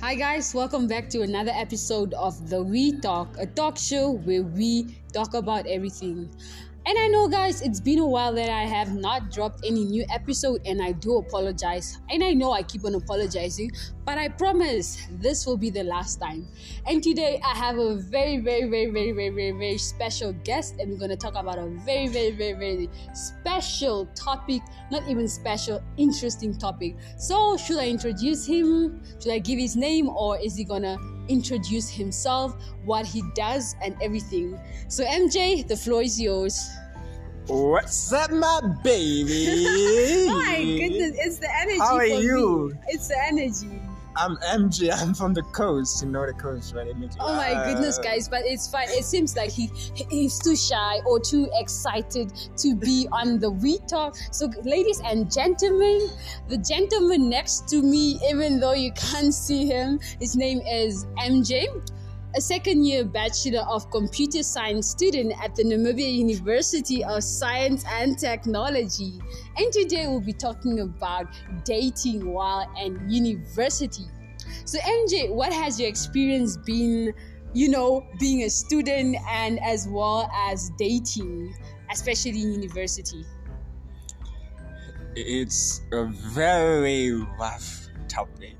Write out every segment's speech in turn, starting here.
Hi, guys, welcome back to another episode of The We Talk, a talk show where we talk about everything. And I know, guys, it's been a while that I have not dropped any new episode, and I do apologize. And I know I keep on apologizing, but I promise this will be the last time. And today I have a very, very, very, very, very, very, very special guest, and we're gonna talk about a very, very, very, very special topic. Not even special, interesting topic. So, should I introduce him? Should I give his name, or is he gonna introduce himself, what he does, and everything? So, MJ, the floor is yours. What's up, my baby? oh my goodness, it's the energy. How are for you? Me. It's the energy. I'm MJ. I'm from the coast. You know the coast, right? Oh my uh, goodness, guys! But it's fine. It seems like he he's too shy or too excited to be on the We Talk. So, ladies and gentlemen, the gentleman next to me, even though you can't see him, his name is MJ a second year Bachelor of Computer Science student at the Namibia University of Science and Technology. And today we'll be talking about dating while in university. So, MJ, what has your experience been, you know, being a student and as well as dating, especially in university? It's a very rough topic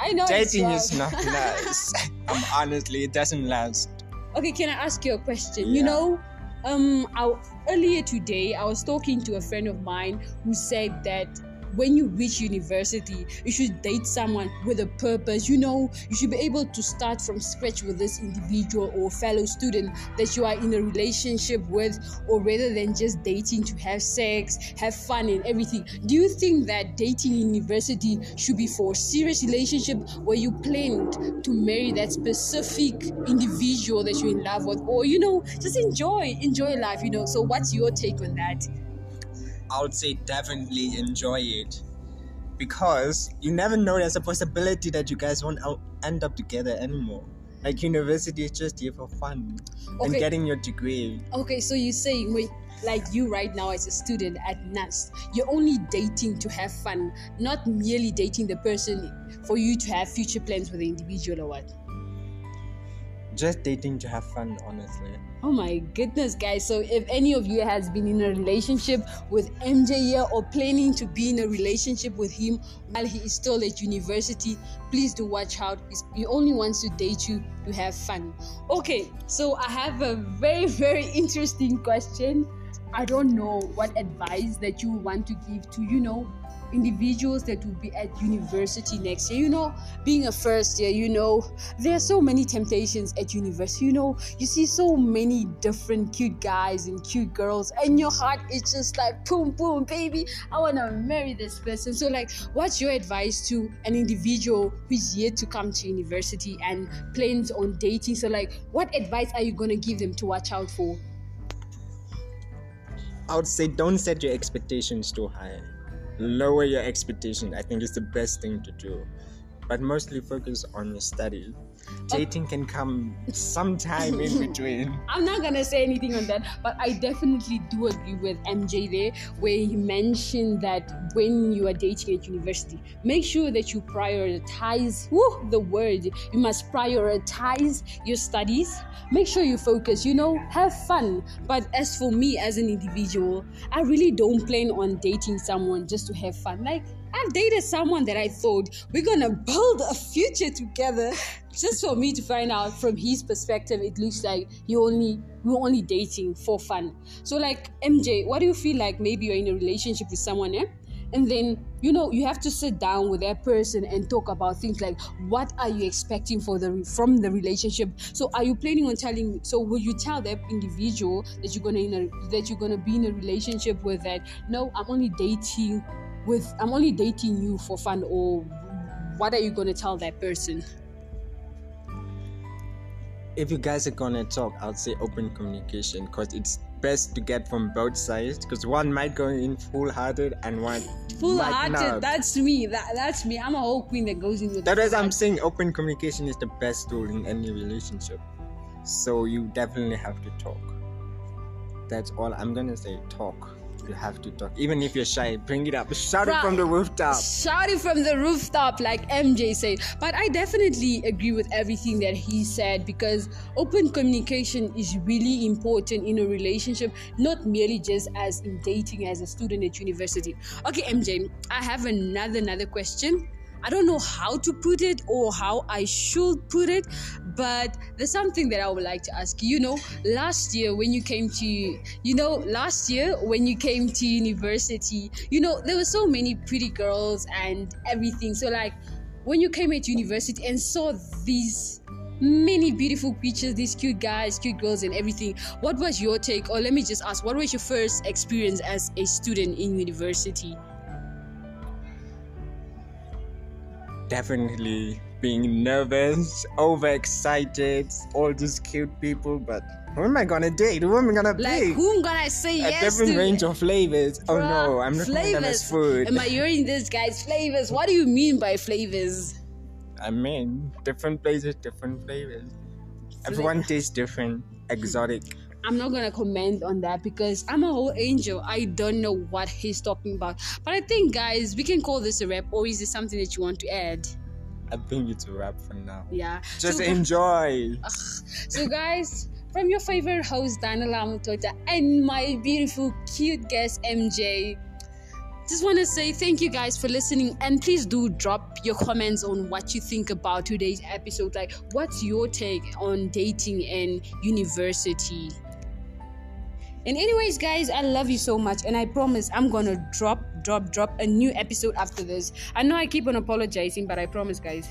I know dating is not nice. I'm honestly, it doesn't last. Okay, can I ask you a question? Yeah. You know, um, I, earlier today I was talking to a friend of mine who said that when you reach university, you should date someone with a purpose. You know, you should be able to start from scratch with this individual or fellow student that you are in a relationship with, or rather than just dating to have sex, have fun, and everything. Do you think that dating in university should be for serious relationship where you planned to marry that specific individual that you're in love with, or you know, just enjoy, enjoy life, you know? So, what's your take on that? I would say definitely enjoy it because you never know there's a possibility that you guys won't end up together anymore. Like university is just here for fun okay. and getting your degree. Okay, so you say wait, like you right now as a student at NUST, you're only dating to have fun, not merely dating the person for you to have future plans with the individual or what? Just dating to have fun honestly. Oh my goodness guys. So if any of you has been in a relationship with mj here or planning to be in a relationship with him while he is still at university please do watch out. He only wants to date you to have fun. Okay so i have a very very interesting question. I don't know what advice that you want to give to you know individuals that will be at university next year. You know, being a first year, you know, there are so many temptations at university. You know, you see so many different cute guys and cute girls, and your heart is just like boom, boom, baby. I want to marry this person. So, like, what's your advice to an individual who's yet to come to university and plans on dating? So, like, what advice are you going to give them to watch out for? I would say don't set your expectations too high lower your expectation. I think is the best thing to do. But mostly focus on your study dating can come sometime in between. I'm not gonna say anything on that, but I definitely do agree with MJ there, where he mentioned that when you are dating at university, make sure that you prioritize. Woo, the word you must prioritize your studies. Make sure you focus. You know, have fun. But as for me as an individual, I really don't plan on dating someone just to have fun. Like I've dated someone that I thought we're gonna build a future together. Just for me to find out from his perspective, it looks like you only we're only dating for fun. So like MJ, what do you feel like maybe you're in a relationship with someone, eh? And then you know you have to sit down with that person and talk about things like what are you expecting for the from the relationship. So are you planning on telling? So will you tell that individual that you're gonna in a, that you're gonna be in a relationship with that? No, I'm only dating with I'm only dating you for fun or what are you to tell that person? If you guys are gonna talk, I'd say open communication because it's best to get from both sides because one might go in full hearted and one full hearted. That's me. That that's me. I'm a whole queen that goes in with. That is, I'm saying open communication is the best tool in any relationship. So you definitely have to talk. That's all I'm gonna say. Talk. You have to talk. Even if you're shy, bring it up. Shout it from the rooftop. Shout it from the rooftop, like MJ said. But I definitely agree with everything that he said because open communication is really important in a relationship, not merely just as in dating as a student at university. Okay, MJ, I have another another question. I don't know how to put it or how I should put it, but there's something that I would like to ask you. Know, last year when you came to, you know, last year when you came to university, you know, there were so many pretty girls and everything. So, like, when you came at university and saw these many beautiful creatures, these cute guys, cute girls, and everything, what was your take? Or let me just ask, what was your first experience as a student in university? Definitely being nervous, overexcited, all these cute people, but who am I gonna date? Who am I gonna Like, pick? am gonna say A yes different to? range of flavors. Oh no, I'm not at them as food. Am I hearing this guy's flavors? What do you mean by flavors? I mean, different places, different flavors. Everyone tastes different, exotic. I'm not gonna comment on that because I'm a whole angel. I don't know what he's talking about. But I think, guys, we can call this a wrap, or is there something that you want to add? I think it's a wrap for now. Yeah. Just so, enjoy. so, guys, from your favorite host, Daniel Amutota, and my beautiful, cute guest, MJ. Just want to say thank you guys for listening, and please do drop your comments on what you think about today's episode. Like, what's your take on dating and university? And anyways, guys, I love you so much, and I promise I'm gonna drop, drop, drop a new episode after this. I know I keep on apologizing, but I promise, guys.